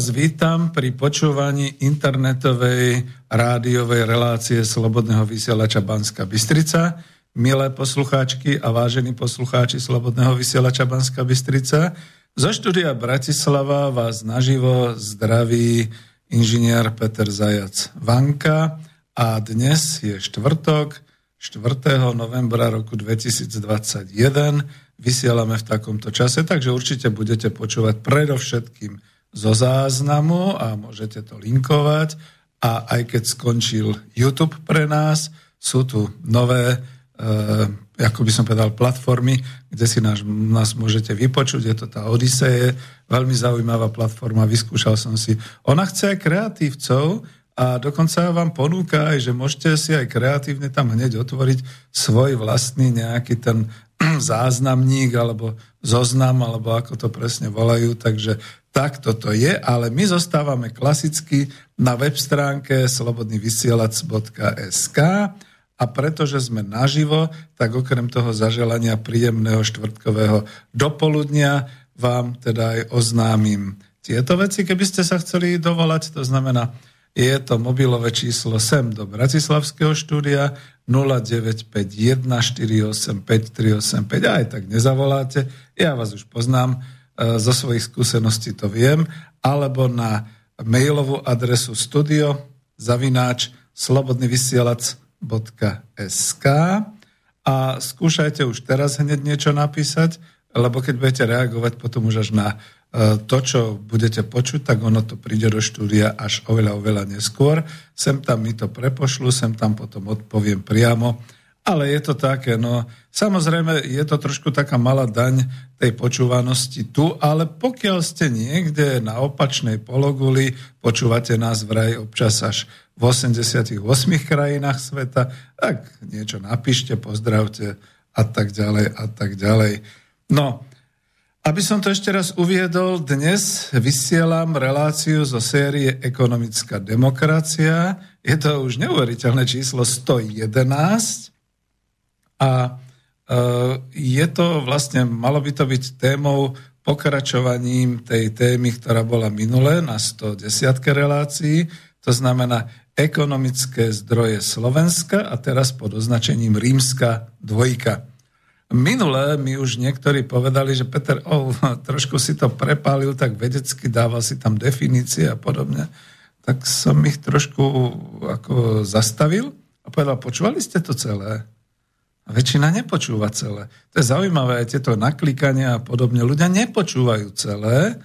Vás vítam pri počúvaní internetovej rádiovej relácie Slobodného vysielača Banska Bystrica. Milé poslucháčky a vážení poslucháči Slobodného vysielača Banska Bystrica, zo štúdia Bratislava vás naživo zdraví inžinier Peter Zajac Vanka a dnes je štvrtok, 4. novembra roku 2021. Vysielame v takomto čase, takže určite budete počúvať predovšetkým zo záznamu a môžete to linkovať. A aj keď skončil YouTube pre nás, sú tu nové, e, ako by som povedal, platformy, kde si nás, nás môžete vypočuť. Je to tá Odisee, veľmi zaujímavá platforma, vyskúšal som si. Ona chce aj kreatívcov a dokonca vám ponúka aj, že môžete si aj kreatívne tam hneď otvoriť svoj vlastný nejaký ten záznamník alebo zoznam, alebo ako to presne volajú. Takže tak toto je, ale my zostávame klasicky na web stránke slobodnyvysielac.sk a pretože sme naživo, tak okrem toho zaželania príjemného štvrtkového dopoludnia vám teda aj oznámim tieto veci, keby ste sa chceli dovolať, to znamená, je to mobilové číslo sem do Bratislavského štúdia 0951 485 385 aj tak nezavoláte, ja vás už poznám, E, zo svojich skúseností to viem, alebo na mailovú adresu studio zavináč a skúšajte už teraz hneď niečo napísať, lebo keď budete reagovať potom už až na to, čo budete počuť, tak ono to príde do štúdia až oveľa, oveľa neskôr. Sem tam mi to prepošlu, sem tam potom odpoviem priamo ale je to také, no samozrejme je to trošku taká malá daň tej počúvanosti tu, ale pokiaľ ste niekde na opačnej pologuli, počúvate nás vraj občas až v 88 krajinách sveta, tak niečo napíšte, pozdravte a tak ďalej a tak ďalej. No, aby som to ešte raz uviedol, dnes vysielam reláciu zo série Ekonomická demokracia. Je to už neuveriteľné číslo 111 a e, je to vlastne, malo by to byť témou pokračovaním tej témy, ktorá bola minulé na 110 relácií, to znamená ekonomické zdroje Slovenska a teraz pod označením rímska dvojka. Minulé mi už niektorí povedali, že Peter oh, trošku si to prepálil, tak vedecky dával si tam definície a podobne. Tak som ich trošku ako zastavil a povedal, počúvali ste to celé? A väčšina nepočúva celé. To je zaujímavé, aj tieto naklikania a podobne. Ľudia nepočúvajú celé,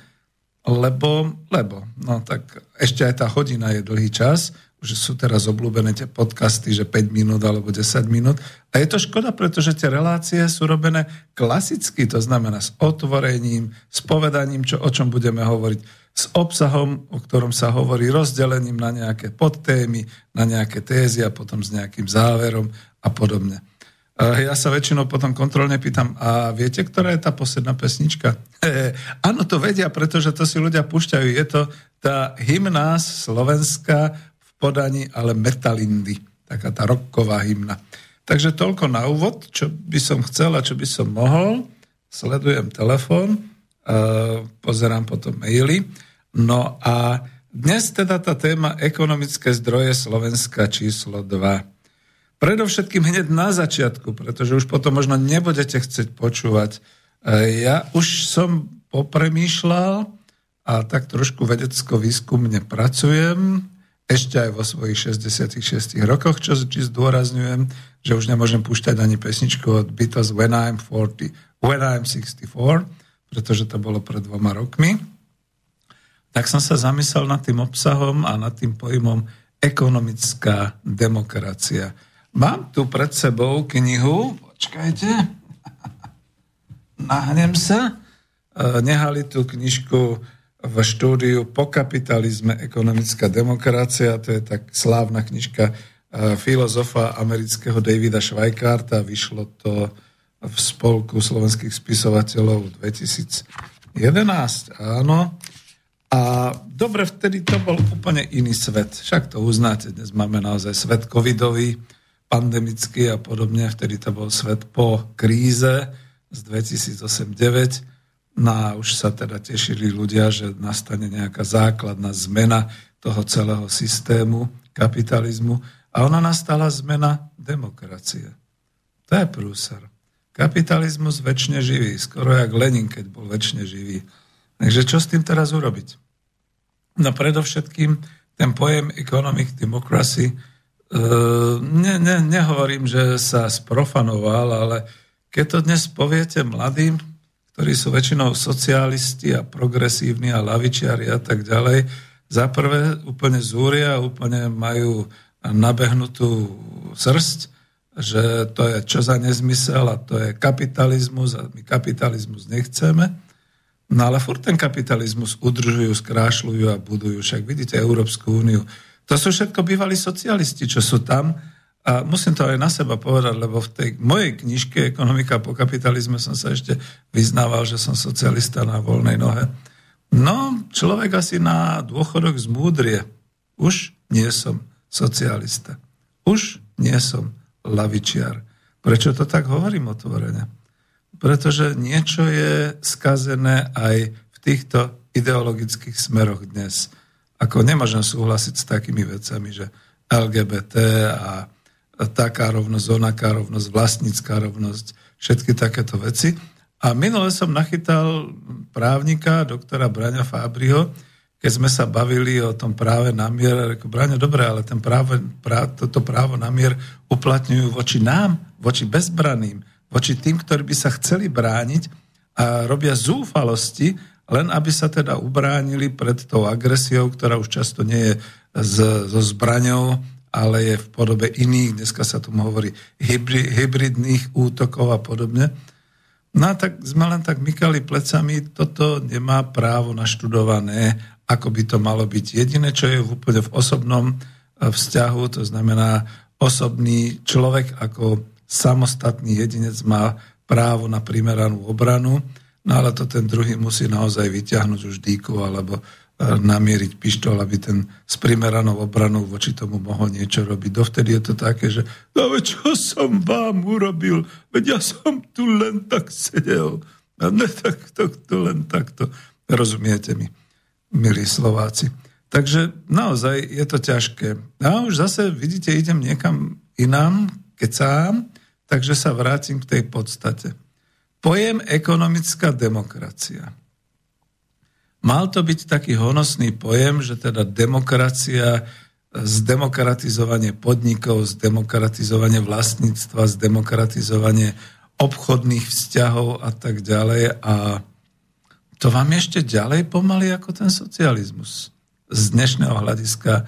lebo, lebo, no tak ešte aj tá hodina je dlhý čas, už sú teraz obľúbené tie podcasty, že 5 minút alebo 10 minút. A je to škoda, pretože tie relácie sú robené klasicky, to znamená s otvorením, s povedaním, čo, o čom budeme hovoriť, s obsahom, o ktorom sa hovorí, rozdelením na nejaké podtémy, na nejaké tézy a potom s nejakým záverom a podobne. Ja sa väčšinou potom kontrolne pýtam, a viete, ktorá je tá posledná pesnička? Áno, to vedia, pretože to si ľudia púšťajú. Je to tá hymna slovenská podaní, ale Metalindy. Taká tá rocková hymna. Takže toľko na úvod, čo by som chcel a čo by som mohol. Sledujem telefón, pozerám potom maily. No a dnes teda tá téma ekonomické zdroje Slovenska číslo 2. Predovšetkým hneď na začiatku, pretože už potom možno nebudete chcieť počúvať. E, ja už som popremýšľal a tak trošku vedecko-výskumne pracujem, ešte aj vo svojich 66 rokoch, čo či zdôrazňujem, že už nemôžem púšťať ani pesničku od Beatles When I'm 40, When I'm 64, pretože to bolo pred dvoma rokmi. Tak som sa zamyslel nad tým obsahom a nad tým pojmom ekonomická demokracia. Mám tu pred sebou knihu, počkajte, nahnem sa, e, nehali tú knižku v štúdiu Po kapitalizme ekonomická demokracia, to je tak slávna knižka e, filozofa amerického Davida Schweikarta, vyšlo to v spolku slovenských spisovateľov 2011, áno. A dobre, vtedy to bol úplne iný svet. Však to uznáte, dnes máme naozaj svet covidový, pandemický a podobne. Vtedy to bol svet po kríze z 2008-2009. No a už sa teda tešili ľudia, že nastane nejaká základná zmena toho celého systému kapitalizmu. A ona nastala zmena demokracie. To je prúser. Kapitalizmus väčšine živý, skoro jak Lenin, keď bol väčšine živý. Takže čo s tým teraz urobiť? No predovšetkým ten pojem economic democracy Ehm, ne, ne, nehovorím, že sa sprofanoval, ale keď to dnes poviete mladým, ktorí sú väčšinou socialisti a progresívni a lavičiari a tak ďalej, za prvé úplne zúria, úplne majú nabehnutú srst, že to je čo za nezmysel a to je kapitalizmus a my kapitalizmus nechceme. No ale furt ten kapitalizmus udržujú, skrášľujú a budujú. Však vidíte Európsku úniu, to sú všetko bývalí socialisti, čo sú tam. A musím to aj na seba povedať, lebo v tej mojej knižke Ekonomika po kapitalizme som sa ešte vyznával, že som socialista na voľnej nohe. No, človek asi na dôchodok zmúdrie. Už nie som socialista. Už nie som lavičiar. Prečo to tak hovorím otvorene? Pretože niečo je skazené aj v týchto ideologických smeroch dnes. Ako nemôžem súhlasiť s takými vecami, že LGBT a taká rovnosť, onaká rovnosť, vlastnícká rovnosť, všetky takéto veci. A minule som nachytal právnika, doktora Braňa Fábriho, keď sme sa bavili o tom práve na mier, reku, Braňo, dobre, ale ten práve, prá, toto právo na mier uplatňujú voči nám, voči bezbraným, voči tým, ktorí by sa chceli brániť a robia zúfalosti, len aby sa teda ubránili pred tou agresiou, ktorá už často nie je z, so zbraňou, ale je v podobe iných, dneska sa tomu hovorí, hybrid, hybridných útokov a podobne. No a tak sme len tak mykali plecami, toto nemá právo naštudované ako by to malo byť. Jediné, čo je úplne v osobnom eh, vzťahu, to znamená osobný človek ako samostatný jedinec má právo na primeranú obranu, no ale to ten druhý musí naozaj vyťahnuť už dýku alebo namieriť pištol, aby ten s primeranou obranou voči tomu mohol niečo robiť. Dovtedy je to také, že no čo som vám urobil, veď ja som tu len tak sedel. A ne tak to, to len takto. Rozumiete mi? milí Slováci. Takže naozaj je to ťažké. A už zase, vidíte, idem niekam inám, keď sám, takže sa vrátim k tej podstate. Pojem ekonomická demokracia. Mal to byť taký honosný pojem, že teda demokracia, zdemokratizovanie podnikov, zdemokratizovanie vlastníctva, zdemokratizovanie obchodných vzťahov a tak ďalej. A to vám ešte ďalej pomaly ako ten socializmus z dnešného hľadiska e,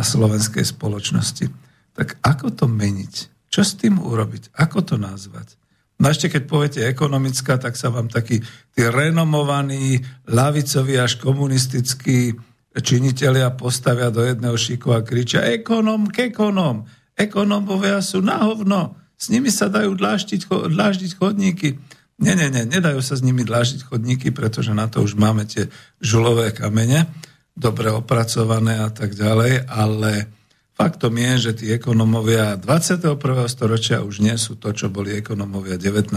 slovenskej spoločnosti. Tak ako to meniť? Čo s tým urobiť? Ako to nazvať? No ešte keď poviete ekonomická, tak sa vám takí tí renomovaní, lavicoví až komunistickí činitelia postavia do jedného šiku a kričia ekonom ekonom. Ekonomovia sú na hovno. S nimi sa dajú dláždiť, dláždiť chodníky. Nie, nie, nie, nedajú sa s nimi dlážiť chodníky, pretože na to už máme tie žulové kamene, dobre opracované a tak ďalej, ale faktom je, že tí ekonomovia 21. storočia už nie sú to, čo boli ekonomovia 19.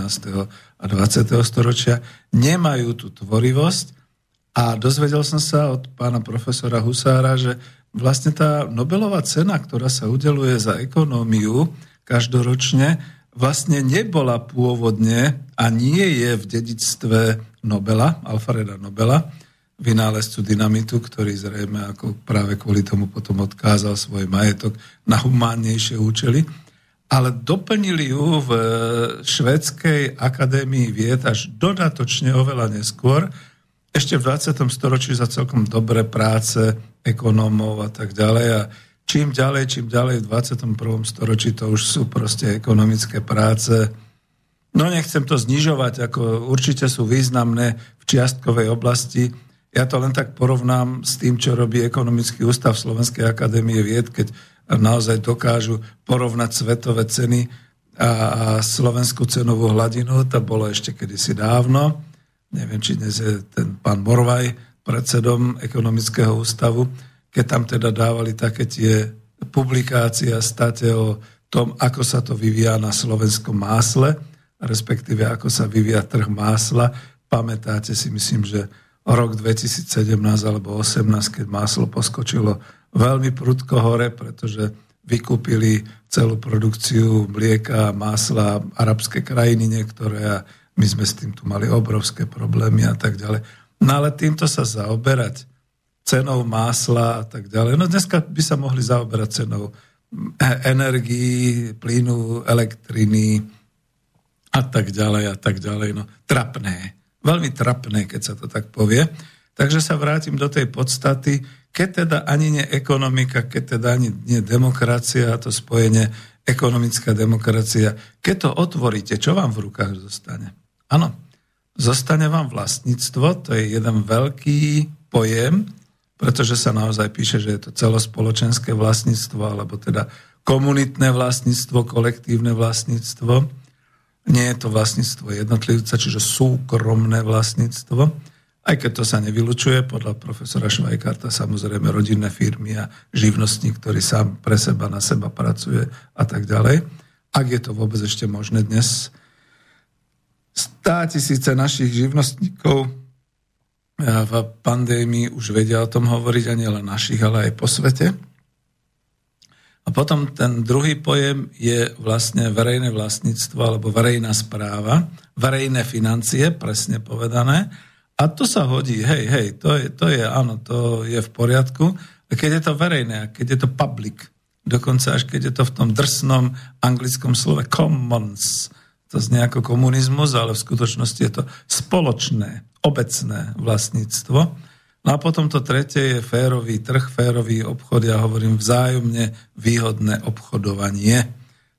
a 20. storočia, nemajú tú tvorivosť a dozvedel som sa od pána profesora Husára, že vlastne tá Nobelová cena, ktorá sa udeluje za ekonómiu každoročne, vlastne nebola pôvodne a nie je v dedictve Nobela, Alfreda Nobela, vynálezcu dynamitu, ktorý zrejme ako práve kvôli tomu potom odkázal svoj majetok na humánnejšie účely, ale doplnili ju v Švedskej akadémii vied až dodatočne oveľa neskôr, ešte v 20. storočí za celkom dobré práce ekonómov a tak ďalej a čím ďalej, čím ďalej v 21. storočí to už sú proste ekonomické práce. No nechcem to znižovať, ako určite sú významné v čiastkovej oblasti. Ja to len tak porovnám s tým, čo robí Ekonomický ústav Slovenskej akadémie vied, keď naozaj dokážu porovnať svetové ceny a slovenskú cenovú hladinu. To bolo ešte kedysi dávno. Neviem, či dnes je ten pán Morvaj predsedom Ekonomického ústavu keď tam teda dávali také tie publikácie a state o tom, ako sa to vyvíja na slovenskom másle, respektíve ako sa vyvíja trh másla. Pamätáte si, myslím, že rok 2017 alebo 2018, keď máslo poskočilo veľmi prudko hore, pretože vykúpili celú produkciu mlieka másla arabské krajiny niektoré a my sme s tým tu mali obrovské problémy a tak ďalej. No ale týmto sa zaoberať cenou másla a tak ďalej. No dneska by sa mohli zaoberať cenou energii, plynu, elektriny a tak ďalej a tak ďalej. No, trapné. Veľmi trapné, keď sa to tak povie. Takže sa vrátim do tej podstaty, keď teda ani nie ekonomika, keď teda ani nie demokracia to spojenie ekonomická demokracia, keď to otvoríte, čo vám v rukách zostane? Áno, zostane vám vlastníctvo, to je jeden veľký pojem, pretože sa naozaj píše, že je to celospoločenské vlastníctvo, alebo teda komunitné vlastníctvo, kolektívne vlastníctvo. Nie je to vlastníctvo jednotlivca, čiže súkromné vlastníctvo. Aj keď to sa nevylučuje, podľa profesora Švajkarta samozrejme rodinné firmy a živnostník, ktorý sám pre seba na seba pracuje a tak ďalej. Ak je to vôbec ešte možné dnes, stá tisíce našich živnostníkov v pandémii už vedia o tom hovoriť, ani len našich, ale aj po svete. A potom ten druhý pojem je vlastne verejné vlastníctvo alebo verejná správa, verejné financie, presne povedané. A to sa hodí, hej, hej, to je, to je, áno, to je v poriadku. Keď je to verejné, keď je to public, dokonca až keď je to v tom drsnom anglickom slove commons, to znie ako komunizmus, ale v skutočnosti je to spoločné, obecné vlastníctvo. No a potom to tretie je férový trh, férový obchod, ja hovorím vzájomne výhodné obchodovanie.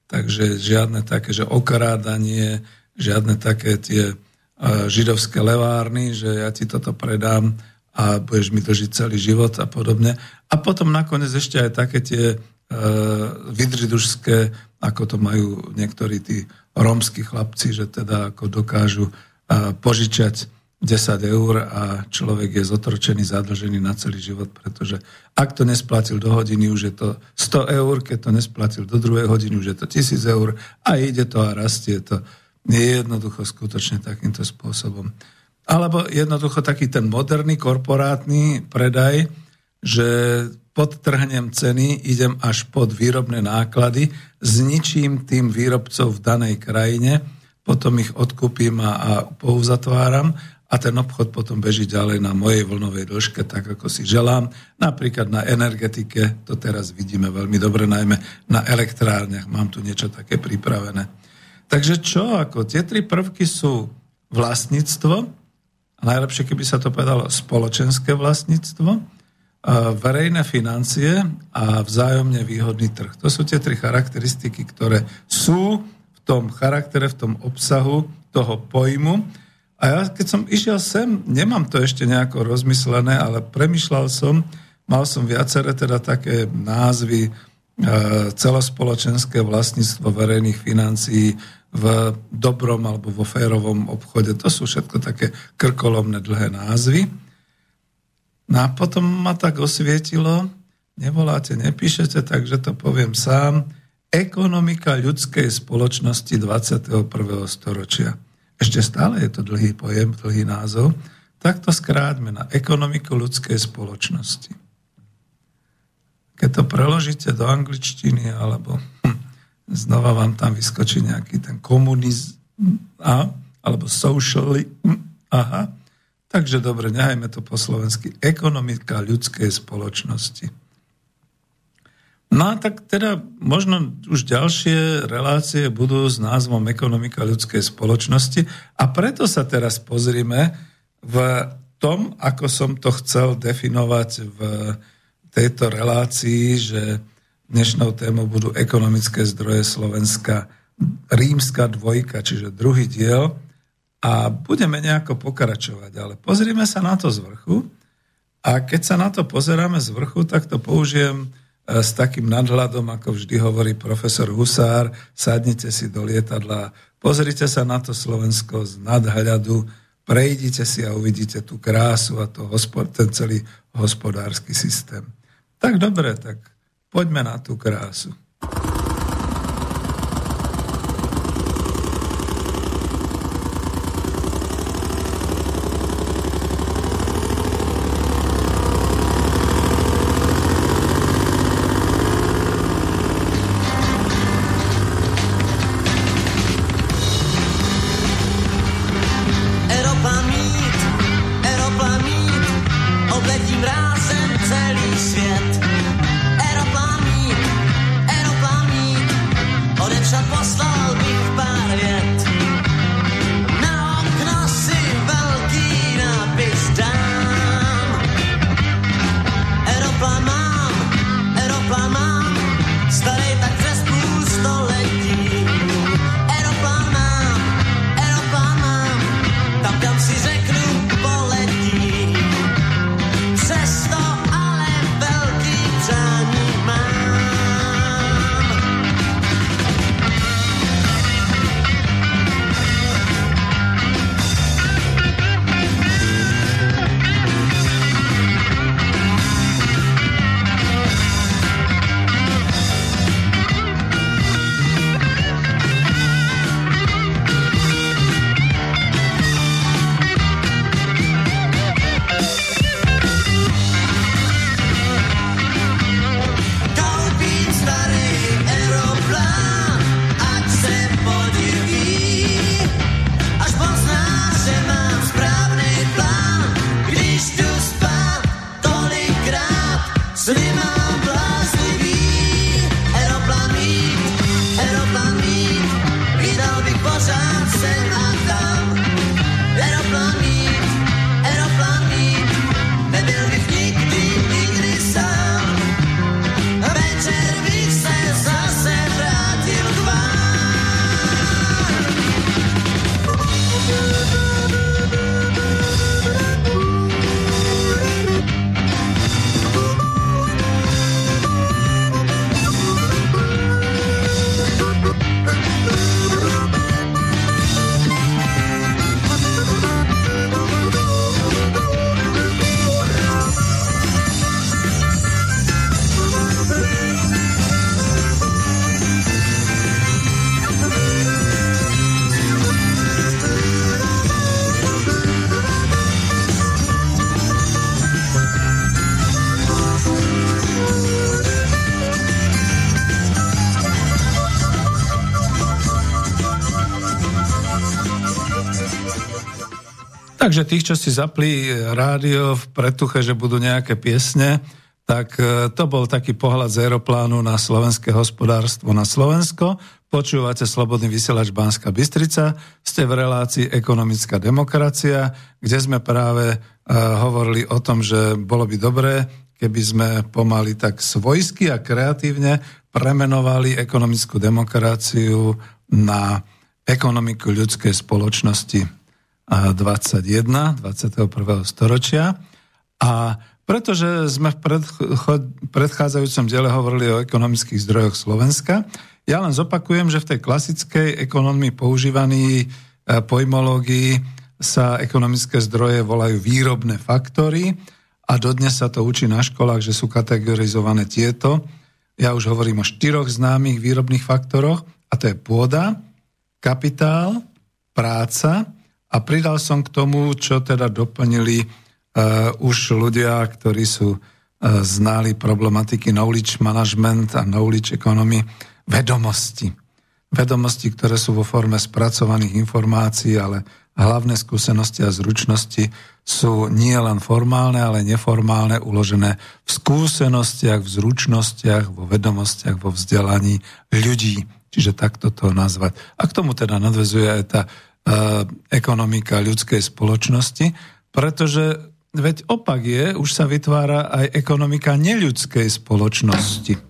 Takže žiadne také, že okrádanie, žiadne také tie židovské levárny, že ja ti toto predám a budeš mi to žiť celý život a podobne. A potom nakoniec ešte aj také tie e, vydridušské, ako to majú niektorí tí rómsky chlapci, že teda ako dokážu e, požičať 10 eur a človek je zotročený, zadlžený na celý život, pretože ak to nesplatil do hodiny, už je to 100 eur, keď to nesplatil do druhej hodiny, už je to 1000 eur a ide to a rastie to nie jednoducho skutočne takýmto spôsobom. Alebo jednoducho taký ten moderný korporátny predaj, že podtrhnem ceny, idem až pod výrobné náklady, zničím tým výrobcov v danej krajine, potom ich odkúpim a, a pouzatváram a ten obchod potom beží ďalej na mojej vlnovej dĺžke, tak ako si želám. Napríklad na energetike, to teraz vidíme veľmi dobre, najmä na elektrárniach, mám tu niečo také pripravené. Takže čo, ako tie tri prvky sú vlastníctvo, a najlepšie, keby sa to povedalo spoločenské vlastníctvo, verejné financie a vzájomne výhodný trh. To sú tie tri charakteristiky, ktoré sú v tom charaktere, v tom obsahu toho pojmu. A ja keď som išiel sem, nemám to ešte nejako rozmyslené, ale premyšľal som, mal som viaceré teda také názvy, celospoločenské vlastníctvo verejných financií, v dobrom alebo vo férovom obchode. To sú všetko také krkolomné dlhé názvy. No a potom ma tak osvietilo, nevoláte, nepíšete, takže to poviem sám, ekonomika ľudskej spoločnosti 21. storočia. Ešte stále je to dlhý pojem, dlhý názov. Tak to skráťme na ekonomiku ľudskej spoločnosti. Keď to preložíte do angličtiny alebo hm, znova vám tam vyskočí nejaký ten komunizm, a, alebo socially, aha. Takže dobre, nehajme to po slovensky. Ekonomika ľudskej spoločnosti. No a tak teda možno už ďalšie relácie budú s názvom Ekonomika ľudskej spoločnosti a preto sa teraz pozrime v tom, ako som to chcel definovať v tejto relácii, že Dnešnou témou budú ekonomické zdroje Slovenska, rímska dvojka, čiže druhý diel. A budeme nejako pokračovať, ale pozrieme sa na to z vrchu. A keď sa na to pozeráme z vrchu, tak to použijem s takým nadhľadom, ako vždy hovorí profesor Husár, sadnite si do lietadla, pozrite sa na to Slovensko z nadhľadu, prejdite si a uvidíte tú krásu a to, ten celý hospodársky systém. Tak dobre, tak Poďme na tú krásu. Takže tých, čo si zapli rádio v pretuche, že budú nejaké piesne, tak e, to bol taký pohľad z aeroplánu na slovenské hospodárstvo na Slovensko. Počúvate Slobodný vysielač Banska Bystrica, ste v relácii Ekonomická demokracia, kde sme práve uh, hovorili o tom, že bolo by dobré, keby sme pomaly tak svojsky a kreatívne premenovali ekonomickú demokraciu na ekonomiku ľudskej spoločnosti 21. 21. storočia. A pretože sme v predchádzajúcom diele hovorili o ekonomických zdrojoch Slovenska, ja len zopakujem, že v tej klasickej ekonomii používaný e, pojmológii sa ekonomické zdroje volajú výrobné faktory a dodnes sa to učí na školách, že sú kategorizované tieto. Ja už hovorím o štyroch známych výrobných faktoroch a to je pôda, kapitál, práca a pridal som k tomu, čo teda doplnili uh, už ľudia, ktorí sú uh, znali problematiky knowledge management a knowledge economy, vedomosti. Vedomosti, ktoré sú vo forme spracovaných informácií, ale hlavné skúsenosti a zručnosti sú nie len formálne, ale neformálne, uložené v skúsenostiach, v zručnostiach, vo vedomostiach, vo vzdelaní ľudí. Čiže takto to nazvať. A k tomu teda nadvezuje aj tá ekonomika ľudskej spoločnosti, pretože Veď opak je, už sa vytvára aj ekonomika neľudskej spoločnosti.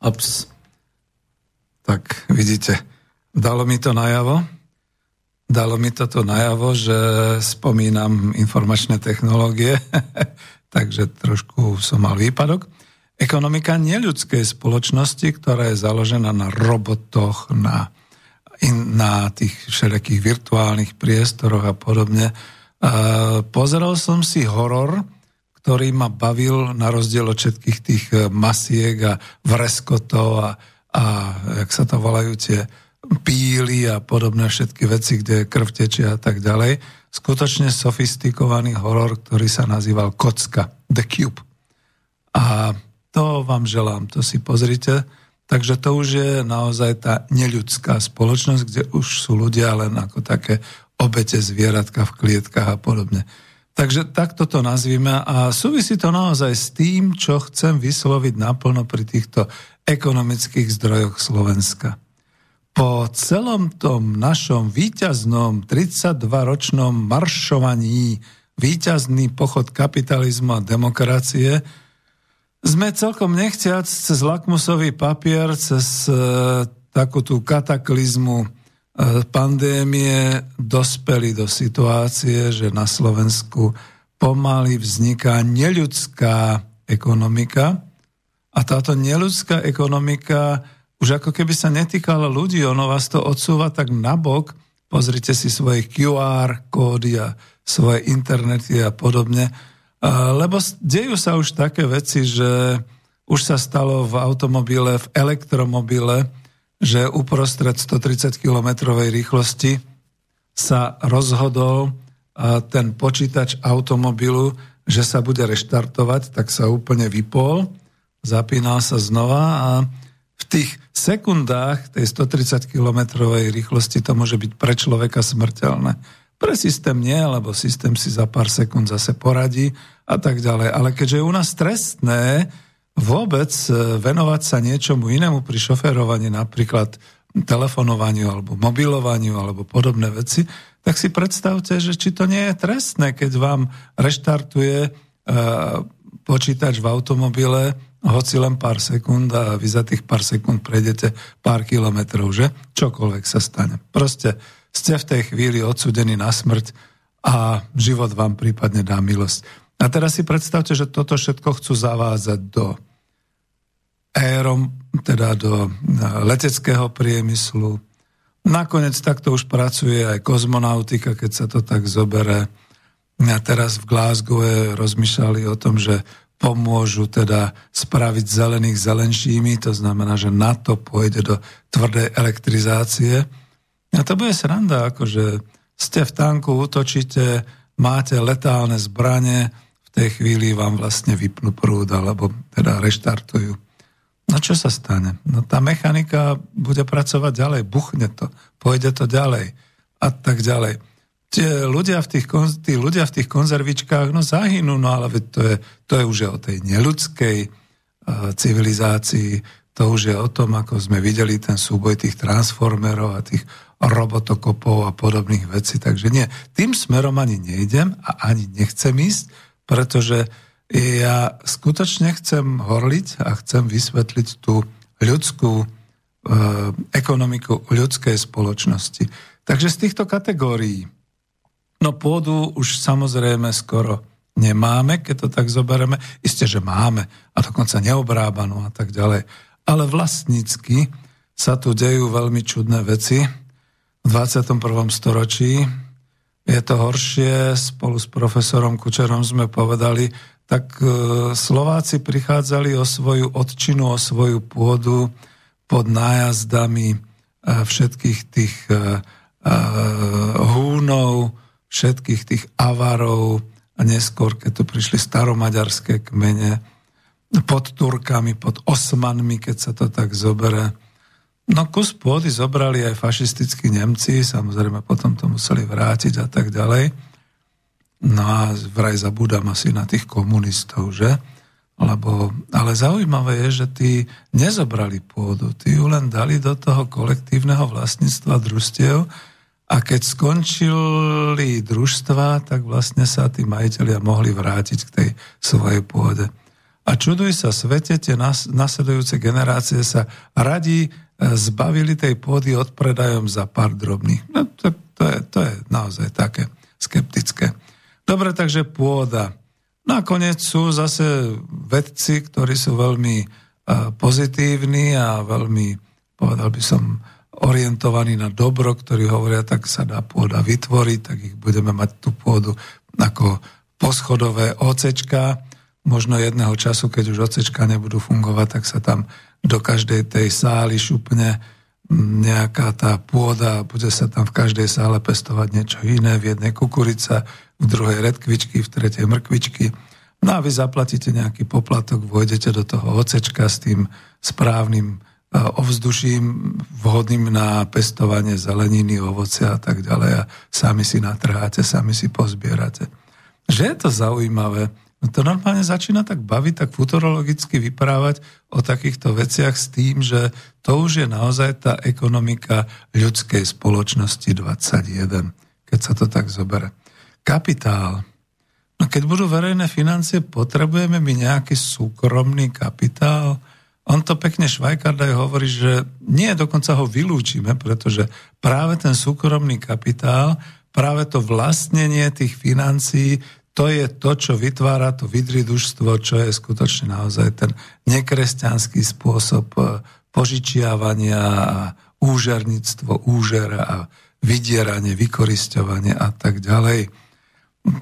Ops. Tak vidíte, dalo mi to najavo. Dalo mi toto najavo, že spomínam informačné technológie, takže trošku som mal výpadok. Ekonomika neľudskej spoločnosti, ktorá je založená na robotoch, na, na tých všelijakých virtuálnych priestoroch a podobne, Pozeral som si horor, ktorý ma bavil na rozdiel od všetkých tých e, masiek a vreskotov a, a jak sa to volajú tie píly a podobné všetky veci, kde krv tečie a tak ďalej. Skutočne sofistikovaný horor, ktorý sa nazýval Kocka, The Cube. A to vám želám, to si pozrite. Takže to už je naozaj tá neľudská spoločnosť, kde už sú ľudia len ako také obete zvieratka v klietkách a podobne. Takže takto to nazvime a súvisí to naozaj s tým, čo chcem vysloviť naplno pri týchto ekonomických zdrojoch Slovenska. Po celom tom našom výťaznom 32-ročnom maršovaní, výťazný pochod kapitalizmu a demokracie, sme celkom nechciac cez lakmusový papier, cez e, takú tú kataklizmu pandémie dospeli do situácie, že na Slovensku pomaly vzniká neľudská ekonomika. A táto neľudská ekonomika už ako keby sa netýkala ľudí, ono vás to odsúva tak nabok, pozrite si svoje QR kódy a svoje internety a podobne, lebo dejú sa už také veci, že už sa stalo v automobile, v elektromobile, že uprostred 130 km rýchlosti sa rozhodol ten počítač automobilu, že sa bude reštartovať, tak sa úplne vypol, zapínal sa znova a v tých sekundách tej 130 km rýchlosti to môže byť pre človeka smrteľné. Pre systém nie, lebo systém si za pár sekúnd zase poradí a tak ďalej. Ale keďže je u nás trestné, vôbec e, venovať sa niečomu inému pri šoferovaní, napríklad telefonovaniu alebo mobilovaniu alebo podobné veci, tak si predstavte, že či to nie je trestné, keď vám reštartuje uh, počítač v automobile hoci len pár sekúnd a vy za tých pár sekúnd prejdete pár kilometrov, že? Čokoľvek sa stane. Proste ste v tej chvíli odsudení na smrť a život vám prípadne dá milosť. A teraz si predstavte, že toto všetko chcú zavádzať do érom, teda do leteckého priemyslu. Nakoniec takto už pracuje aj kozmonautika, keď sa to tak zobere. A teraz v Glasgow rozmýšľali o tom, že pomôžu teda spraviť zelených zelenšími, to znamená, že na to pôjde do tvrdej elektrizácie. A to bude sranda, akože ste v tanku, útočíte, máte letálne zbranie, v tej chvíli vám vlastne vypnú prúd, alebo teda reštartujú. No čo sa stane? No tá mechanika bude pracovať ďalej, buchne to, pôjde to ďalej a tak ďalej. tie ľudia v tých, tí ľudia v tých konzervičkách, no zahynú, no ale to je, to je už o tej neľudskej uh, civilizácii, to už je o tom, ako sme videli ten súboj tých transformerov a tých robotokopov a podobných vecí. Takže nie, tým smerom ani nejdem a ani nechcem ísť, pretože ja skutočne chcem horliť a chcem vysvetliť tú ľudskú e, ekonomiku ľudskej spoločnosti. Takže z týchto kategórií No pôdu už samozrejme skoro nemáme, keď to tak zoberieme. Isté, že máme a dokonca neobrábanú a tak ďalej. Ale vlastnícky sa tu dejú veľmi čudné veci. V 21. storočí je to horšie. Spolu s profesorom Kučerom sme povedali, tak e, Slováci prichádzali o svoju odčinu, o svoju pôdu pod nájazdami e, všetkých tých e, húnov, všetkých tých avarov a neskôr, keď tu prišli staromaďarské kmene, pod Turkami, pod Osmanmi, keď sa to tak zobere. No kus pôdy zobrali aj fašistickí Nemci, samozrejme potom to museli vrátiť a tak ďalej. No a vraj zabúdam asi na tých komunistov, že? Lebo, ale zaujímavé je, že tí nezobrali pôdu, tí ju len dali do toho kolektívneho vlastníctva družstiev, a keď skončili družstva, tak vlastne sa tí majiteľia mohli vrátiť k tej svojej pôde. A čuduj sa svete, tie nasledujúce generácie sa radi e, zbavili tej pôdy odpredajom za pár drobných. No, to, to, je, to je naozaj také skeptické. Dobre, takže pôda. Nakoniec sú zase vedci, ktorí sú veľmi e, pozitívni a veľmi, povedal by som, orientovaní na dobro, ktorí hovoria, tak sa dá pôda vytvoriť, tak ich budeme mať tú pôdu ako poschodové ocečka. Možno jedného času, keď už ocečka nebudú fungovať, tak sa tam do každej tej sály šupne nejaká tá pôda, bude sa tam v každej sále pestovať niečo iné, v jednej kukurica, v druhej redkvičky, v tretej mrkvičky. No a vy zaplatíte nejaký poplatok, vôjdete do toho ocečka s tým správnym ovzduším vhodným na pestovanie zeleniny, ovocia a tak ďalej a sami si natrháte, sami si pozbierate. Že je to zaujímavé, no to normálne začína tak baviť, tak futurologicky vyprávať o takýchto veciach s tým, že to už je naozaj tá ekonomika ľudskej spoločnosti 21, keď sa to tak zobere. Kapitál. No keď budú verejné financie, potrebujeme my nejaký súkromný kapitál, on to pekne Švajkard aj hovorí, že nie dokonca ho vylúčime, pretože práve ten súkromný kapitál, práve to vlastnenie tých financií, to je to, čo vytvára to vydridužstvo, čo je skutočne naozaj ten nekresťanský spôsob e, požičiavania a úžerníctvo, úžera a vydieranie, vykoristovanie a tak ďalej.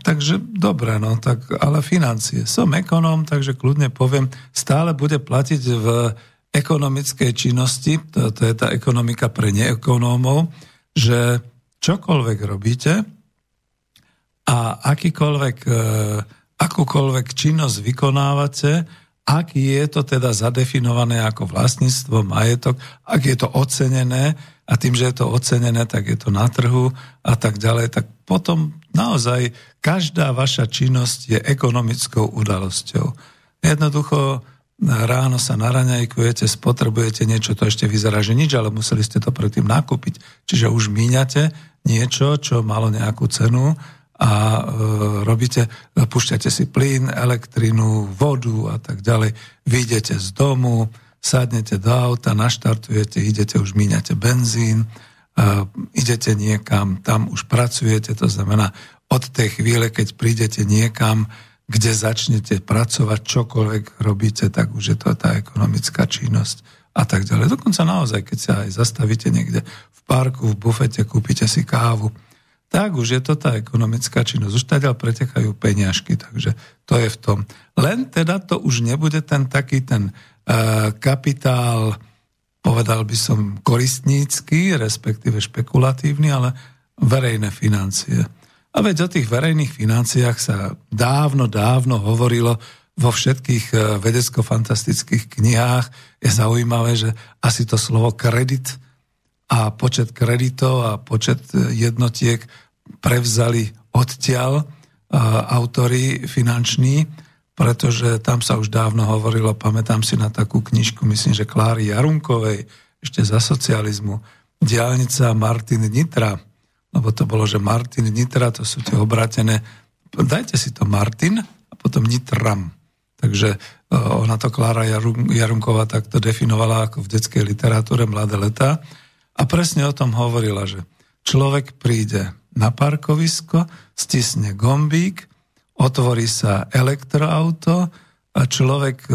Takže dobre, no tak, ale financie. Som ekonóm, takže kľudne poviem, stále bude platiť v ekonomickej činnosti, to, to je tá ekonomika pre neekonómov, že čokoľvek robíte a akýkoľvek, e, akúkoľvek činnosť vykonávate, ak je to teda zadefinované ako vlastníctvo, majetok, ak je to ocenené a tým, že je to ocenené, tak je to na trhu a tak ďalej, tak potom naozaj každá vaša činnosť je ekonomickou udalosťou. Jednoducho ráno sa naraňajkujete, spotrebujete niečo, to ešte vyzerá, že nič, ale museli ste to predtým nakúpiť. Čiže už míňate niečo, čo malo nejakú cenu a e, robíte, púšťate si plyn, elektrinu, vodu a tak ďalej, vyjdete z domu, sadnete do auta, naštartujete, idete, už míňate benzín, idete niekam, tam už pracujete, to znamená od tej chvíle, keď prídete niekam, kde začnete pracovať, čokoľvek robíte, tak už je to tá ekonomická činnosť a tak ďalej. Dokonca naozaj, keď sa aj zastavíte niekde v parku, v bufete, kúpite si kávu, tak už je to tá ekonomická činnosť. Už teda pretekajú peňažky, takže to je v tom. Len teda to už nebude ten taký ten uh, kapitál, povedal by som, koristnícky, respektíve špekulatívny, ale verejné financie. A veď o tých verejných financiách sa dávno, dávno hovorilo vo všetkých e, vedecko-fantastických knihách. Je zaujímavé, že asi to slovo kredit a počet kreditov a počet jednotiek prevzali odtiaľ autory finanční, pretože tam sa už dávno hovorilo, pamätám si na takú knižku, myslím, že Kláry Jarunkovej, ešte za socializmu, diálnica Martin Nitra, lebo to bolo, že Martin Nitra, to sú tie obratené, dajte si to Martin a potom Nitram. Takže e, ona to Klára Jarunková takto definovala ako v detskej literatúre Mladé leta a presne o tom hovorila, že človek príde na parkovisko, stisne gombík, otvorí sa elektroauto a človek e,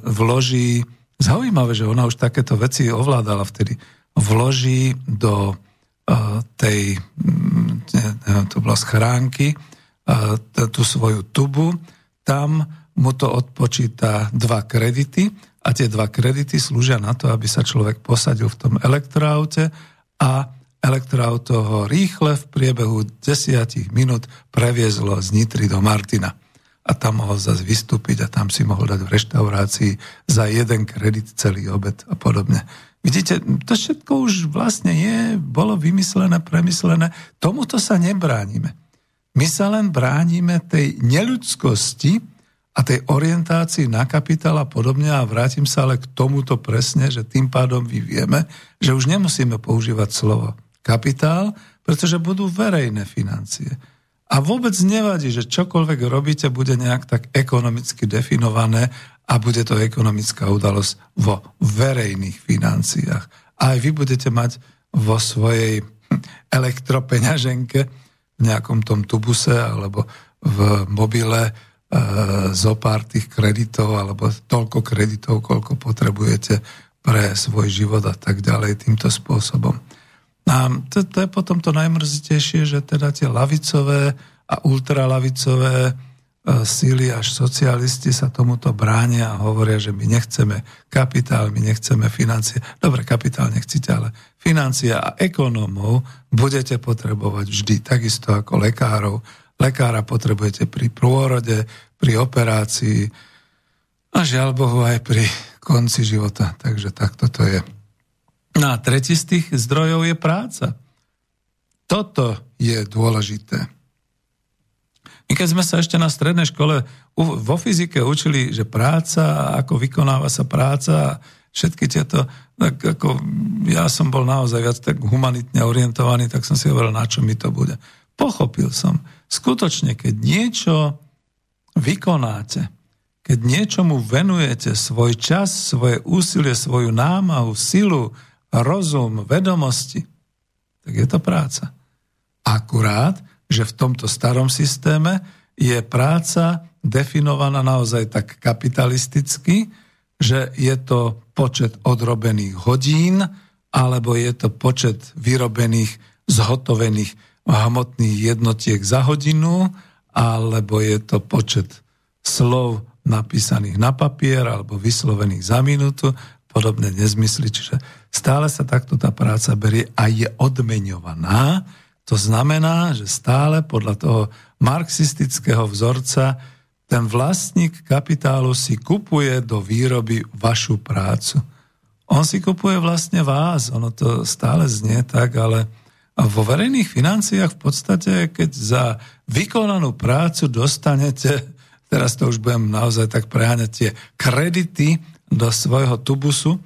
vloží, zaujímavé, že ona už takéto veci ovládala vtedy, vloží do e, tej, neviem, to bola schránky, e, tú svoju tubu, tam mu to odpočíta dva kredity a tie dva kredity slúžia na to, aby sa človek posadil v tom elektroaute a elektroauto ho rýchle v priebehu desiatich minút previezlo z Nitry do Martina. A tam mohol zase vystúpiť a tam si mohol dať v reštaurácii za jeden kredit celý obed a podobne. Vidíte, to všetko už vlastne je, bolo vymyslené, premyslené. Tomuto sa nebránime. My sa len bránime tej neľudskosti a tej orientácii na kapitál a podobne a vrátim sa ale k tomuto presne, že tým pádom vyvieme, že už nemusíme používať slovo kapitál, pretože budú verejné financie. A vôbec nevadí, že čokoľvek robíte, bude nejak tak ekonomicky definované a bude to ekonomická udalosť vo verejných financiách. A aj vy budete mať vo svojej elektropeňaženke v nejakom tom tubuse alebo v mobile zo pár tých kreditov alebo toľko kreditov, koľko potrebujete pre svoj život a tak ďalej týmto spôsobom. A to, to je potom to najmrzitejšie, že teda tie lavicové a ultralavicové e, síly až socialisti sa tomuto bránia a hovoria, že my nechceme kapitál, my nechceme financie. Dobre, kapitál nechcete, ale financie a ekonómov budete potrebovať vždy, takisto ako lekárov. Lekára potrebujete pri prôrode, pri operácii a žiaľ Bohu aj pri konci života. Takže takto to je. No a tretí z tých zdrojov je práca. Toto je dôležité. My keď sme sa ešte na strednej škole vo fyzike učili, že práca, ako vykonáva sa práca, všetky tieto, tak ako ja som bol naozaj viac tak humanitne orientovaný, tak som si hovoril, na čo mi to bude. Pochopil som, skutočne, keď niečo vykonáte, keď niečomu venujete svoj čas, svoje úsilie, svoju námahu, silu, rozum, vedomosti, tak je to práca. Akurát, že v tomto starom systéme je práca definovaná naozaj tak kapitalisticky, že je to počet odrobených hodín, alebo je to počet vyrobených, zhotovených hmotných jednotiek za hodinu, alebo je to počet slov napísaných na papier alebo vyslovených za minútu, podobné nezmysly. Čiže stále sa takto tá práca berie a je odmeňovaná. To znamená, že stále podľa toho marxistického vzorca ten vlastník kapitálu si kupuje do výroby vašu prácu. On si kupuje vlastne vás, ono to stále znie tak, ale vo verejných financiách v podstate, keď za vykonanú prácu dostanete, teraz to už budem naozaj tak preháňať, tie kredity do svojho tubusu,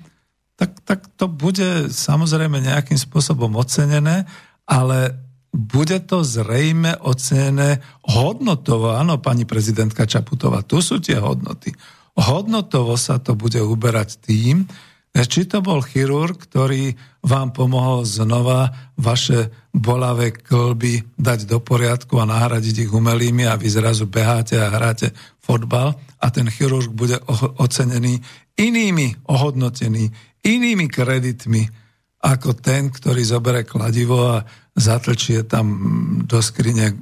tak, tak to bude samozrejme nejakým spôsobom ocenené, ale bude to zrejme ocenené hodnotovo. Áno, pani prezidentka Čaputová, tu sú tie hodnoty. Hodnotovo sa to bude uberať tým, či to bol chirurg, ktorý vám pomohol znova vaše bolavé klby dať do poriadku a nahradiť ich umelými a vy zrazu beháte a hráte fotbal a ten chirurg bude ocenený inými, ohodnotený inými kreditmi ako ten, ktorý zobere kladivo a zatlčie tam do skrine,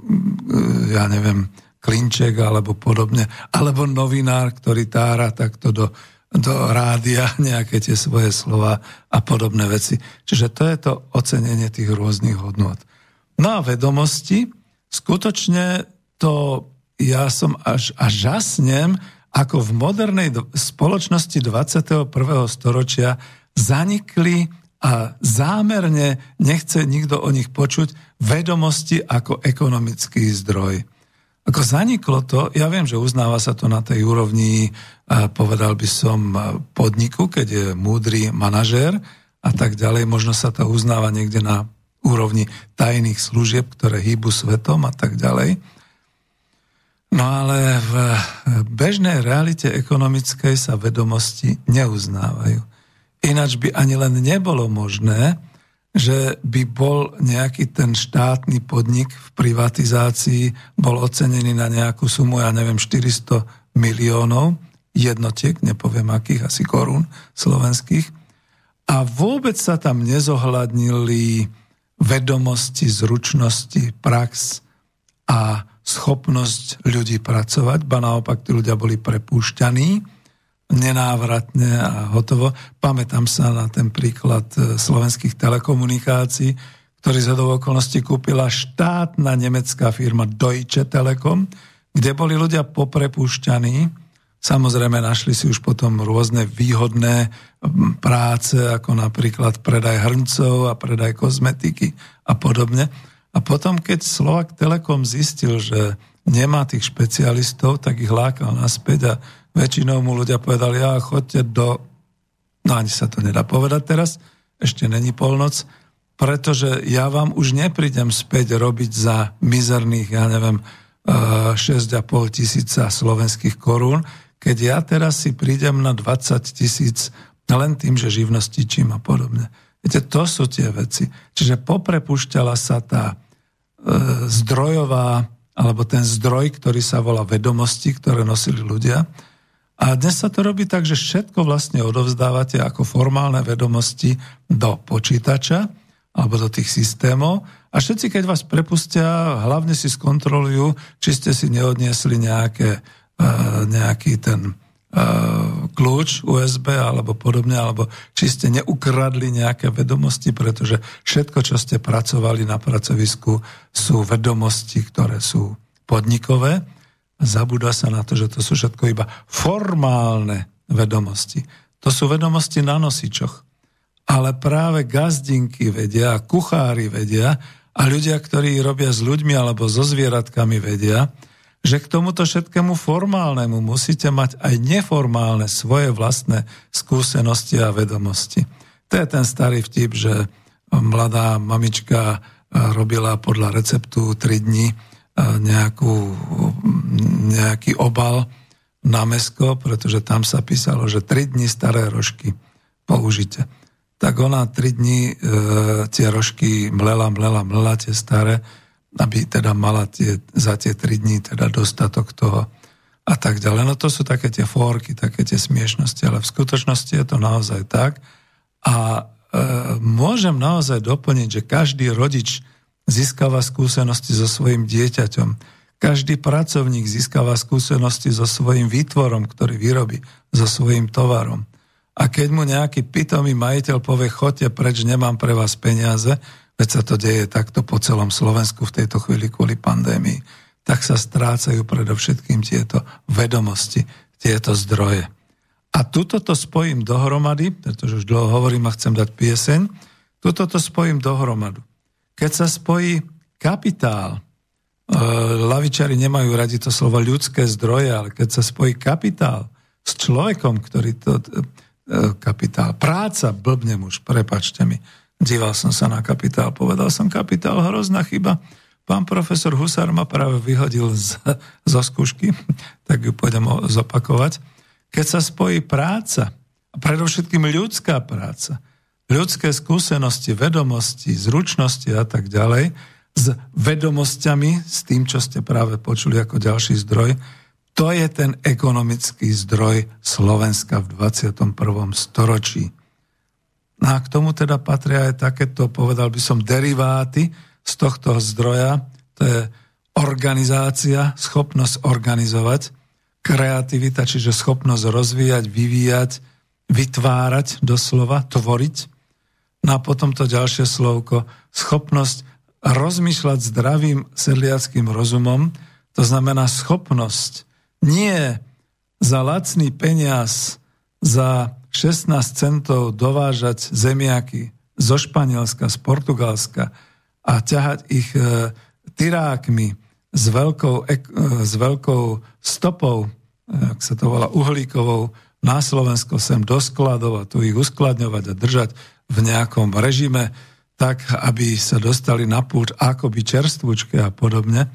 ja neviem, klinček alebo podobne, alebo novinár, ktorý tára takto do do rádia nejaké tie svoje slova a podobné veci. Čiže to je to ocenenie tých rôznych hodnot. No a vedomosti, skutočne to ja som až, až žasnem, ako v modernej spoločnosti 21. storočia zanikli a zámerne nechce nikto o nich počuť vedomosti ako ekonomický zdroj. Ako zaniklo to, ja viem, že uznáva sa to na tej úrovni, povedal by som, podniku, keď je múdry manažér a tak ďalej. Možno sa to uznáva niekde na úrovni tajných služieb, ktoré hýbu svetom a tak ďalej. No ale v bežnej realite ekonomickej sa vedomosti neuznávajú. Ináč by ani len nebolo možné, že by bol nejaký ten štátny podnik v privatizácii bol ocenený na nejakú sumu, ja neviem, 400 miliónov jednotiek, nepoviem akých, asi korún slovenských. A vôbec sa tam nezohľadnili vedomosti, zručnosti, prax a schopnosť ľudí pracovať, ba naopak tí ľudia boli prepúšťaní nenávratne a hotovo. Pamätám sa na ten príklad e, slovenských telekomunikácií, ktorý za okolností kúpila štátna nemecká firma Deutsche Telekom, kde boli ľudia poprepúšťaní. Samozrejme našli si už potom rôzne výhodné práce, ako napríklad predaj hrncov a predaj kozmetiky a podobne. A potom, keď Slovak Telekom zistil, že nemá tých špecialistov, tak ich lákal naspäť a Väčšinou mu ľudia povedali, ja chodte do... No ani sa to nedá povedať teraz, ešte není polnoc, pretože ja vám už neprídem späť robiť za mizerných, ja neviem, 6,5 eh, tisíca slovenských korún, keď ja teraz si prídem na 20 tisíc len tým, že živnostičím a podobne. Viete, to sú tie veci. Čiže poprepušťala sa tá e, zdrojová, alebo ten zdroj, ktorý sa volá vedomosti, ktoré nosili ľudia, a dnes sa to robí tak, že všetko vlastne odovzdávate ako formálne vedomosti do počítača alebo do tých systémov. A všetci, keď vás prepustia, hlavne si skontrolujú, či ste si neodniesli nejaké, e, nejaký ten e, kľúč USB alebo podobne, alebo či ste neukradli nejaké vedomosti, pretože všetko, čo ste pracovali na pracovisku, sú vedomosti, ktoré sú podnikové zabúda sa na to, že to sú všetko iba formálne vedomosti. To sú vedomosti na nosičoch. Ale práve gazdinky vedia, kuchári vedia a ľudia, ktorí robia s ľuďmi alebo so zvieratkami vedia, že k tomuto všetkému formálnemu musíte mať aj neformálne svoje vlastné skúsenosti a vedomosti. To je ten starý vtip, že mladá mamička robila podľa receptu 3 dní nejakú, nejaký obal na mesko, pretože tam sa písalo, že 3 dní staré rožky použite. Tak ona 3 dní e, tie rožky mlela, mlela, mlela tie staré, aby teda mala tie, za tie 3 dní teda dostatok toho a tak ďalej. No to sú také tie fórky, také tie smiešnosti, ale v skutočnosti je to naozaj tak. A e, môžem naozaj doplniť, že každý rodič získava skúsenosti so svojim dieťaťom. Každý pracovník získava skúsenosti so svojím výtvorom, ktorý vyrobí, so svojím tovarom. A keď mu nejaký pitomý majiteľ povie, chodte preč, nemám pre vás peniaze, veď sa to deje takto po celom Slovensku v tejto chvíli kvôli pandémii, tak sa strácajú predovšetkým tieto vedomosti, tieto zdroje. A tuto to spojím dohromady, pretože už dlho hovorím a chcem dať pieseň, tuto to spojím dohromadu. Keď sa spojí kapitál, e, lavičari nemajú radi to slovo ľudské zdroje, ale keď sa spojí kapitál s človekom, ktorý to... E, kapitál, práca, blbnem už, prepačte mi. Díval som sa na kapitál, povedal som kapitál, hrozná chyba. Pán profesor Husár ma práve vyhodil z, zo skúšky, tak ju pôjdem zopakovať. Keď sa spojí práca, a predovšetkým ľudská práca, ľudské skúsenosti, vedomosti, zručnosti a tak ďalej s vedomosťami, s tým, čo ste práve počuli ako ďalší zdroj, to je ten ekonomický zdroj Slovenska v 21. storočí. No a k tomu teda patria aj takéto, povedal by som, deriváty z tohto zdroja. To je organizácia, schopnosť organizovať, kreativita, čiže schopnosť rozvíjať, vyvíjať, vytvárať doslova, tvoriť No a potom to ďalšie slovko, schopnosť rozmýšľať zdravým sedliackým rozumom, to znamená schopnosť nie za lacný peniaz za 16 centov dovážať zemiaky zo Španielska, z Portugalska a ťahať ich e, tyrákmi s veľkou, e, s veľkou stopou, e, ak sa to volá uhlíkovou, na Slovensko sem do skladov a tu ich uskladňovať a držať v nejakom režime, tak aby sa dostali na púč akoby čerstvúčke a podobne.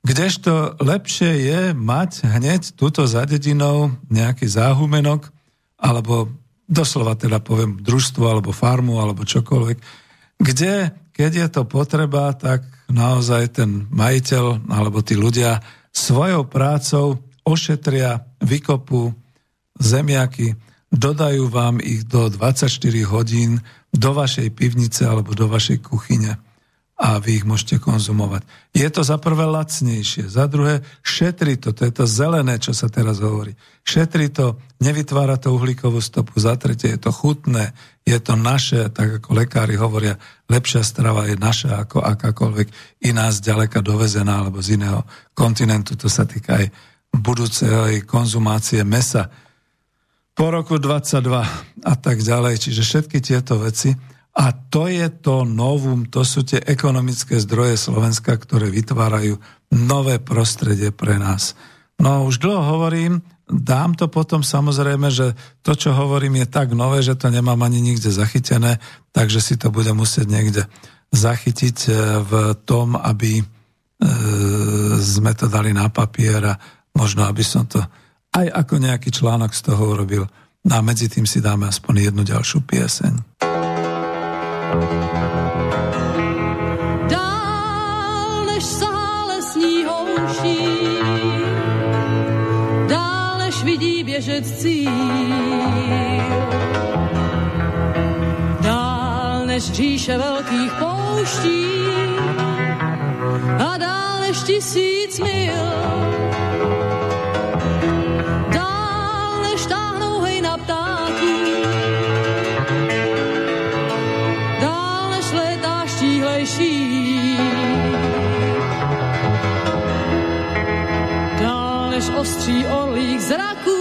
Kdežto lepšie je mať hneď túto za dedinou nejaký záhumenok, alebo doslova teda poviem družstvo, alebo farmu, alebo čokoľvek, kde, keď je to potreba, tak naozaj ten majiteľ, alebo tí ľudia svojou prácou ošetria, vykopú zemiaky, dodajú vám ich do 24 hodín do vašej pivnice alebo do vašej kuchyne a vy ich môžete konzumovať. Je to za prvé lacnejšie, za druhé šetri to, to je to zelené, čo sa teraz hovorí. Šetri to, nevytvára to uhlíkovú stopu, za tretie je to chutné, je to naše, tak ako lekári hovoria, lepšia strava je naša ako akákoľvek iná z ďaleka dovezená alebo z iného kontinentu, to sa týka aj budúcej konzumácie mesa po roku 22 a tak ďalej. Čiže všetky tieto veci a to je to novum, to sú tie ekonomické zdroje Slovenska, ktoré vytvárajú nové prostredie pre nás. No už dlho hovorím, dám to potom samozrejme, že to, čo hovorím, je tak nové, že to nemám ani nikde zachytené, takže si to budem musieť niekde zachytiť e, v tom, aby e, sme to dali na papier a možno, aby som to aj ako nejaký článok z toho urobil. No a medzi tým si dáme aspoň jednu ďalšiu pieseň. Dál než sále sníhouší, dál než vidí běžec cíl, dál než říše velkých pouští a dál než tisíc mil. Ostří orlých zraků.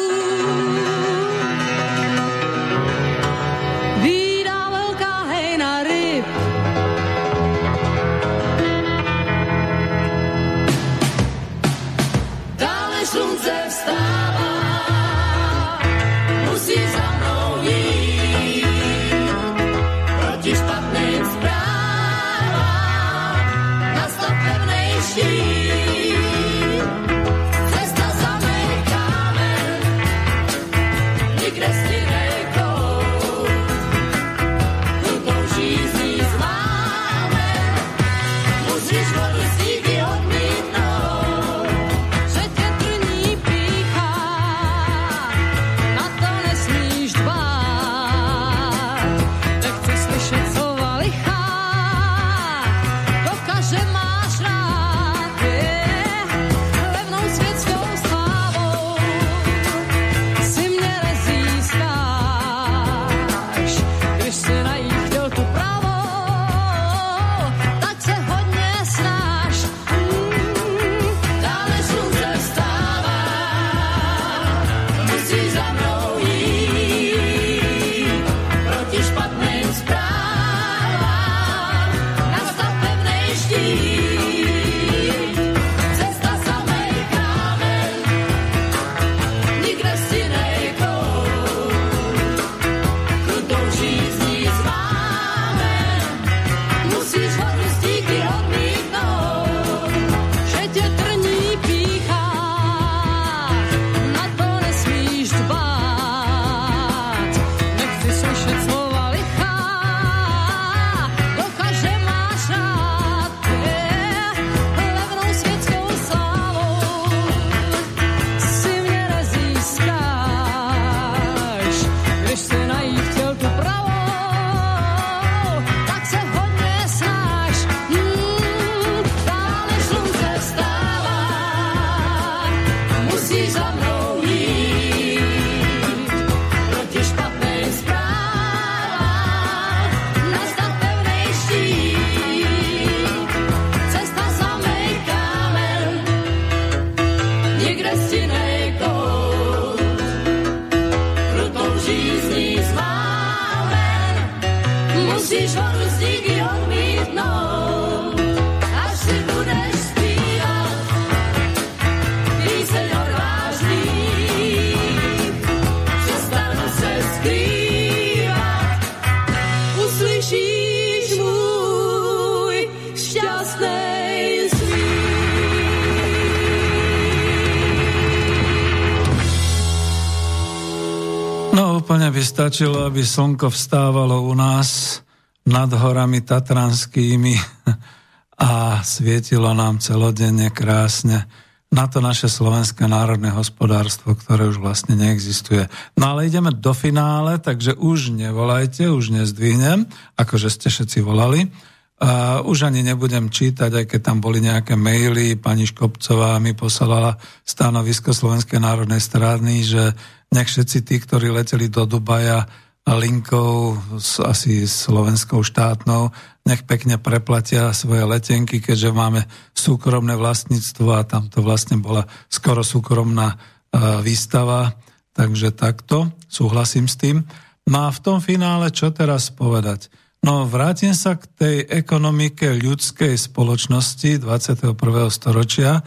By stačilo, aby slnko vstávalo u nás nad horami tatranskými a svietilo nám celodenne krásne na to naše slovenské národné hospodárstvo, ktoré už vlastne neexistuje. No ale ideme do finále, takže už nevolajte, už nezdvihnem, akože ste všetci volali. A už ani nebudem čítať, aj keď tam boli nejaké maily, pani Škopcová mi poslala stanovisko Slovenskej národnej strany, že nech všetci tí, ktorí leteli do Dubaja linkou s, asi slovenskou štátnou, nech pekne preplatia svoje letenky, keďže máme súkromné vlastníctvo a tam to vlastne bola skoro súkromná e, výstava, takže takto, súhlasím s tým. No a v tom finále čo teraz povedať? No vrátim sa k tej ekonomike ľudskej spoločnosti 21. storočia. E,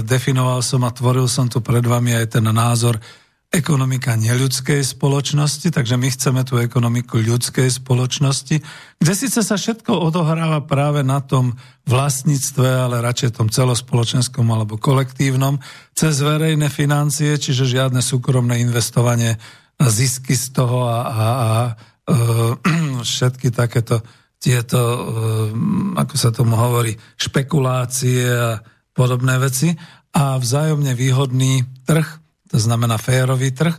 definoval som a tvoril som tu pred vami aj ten názor ekonomika neľudskej spoločnosti, takže my chceme tú ekonomiku ľudskej spoločnosti, kde síce sa všetko odohráva práve na tom vlastníctve, ale radšej tom celospoločenskom alebo kolektívnom, cez verejné financie, čiže žiadne súkromné investovanie, zisky z toho a, a, a všetky takéto tieto, e, ako sa tomu hovorí, špekulácie a podobné veci a vzájomne výhodný trh, to znamená férový trh.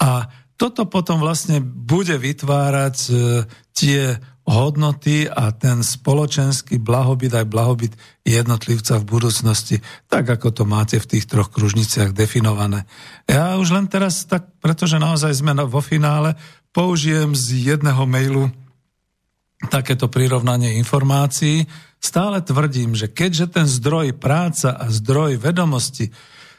A toto potom vlastne bude vytvárať e, tie hodnoty a ten spoločenský blahobyt aj blahobyt jednotlivca v budúcnosti, tak ako to máte v tých troch kružniciach definované. Ja už len teraz, tak, pretože naozaj sme vo finále, použijem z jedného mailu takéto prirovnanie informácií. Stále tvrdím, že keďže ten zdroj práca a zdroj vedomosti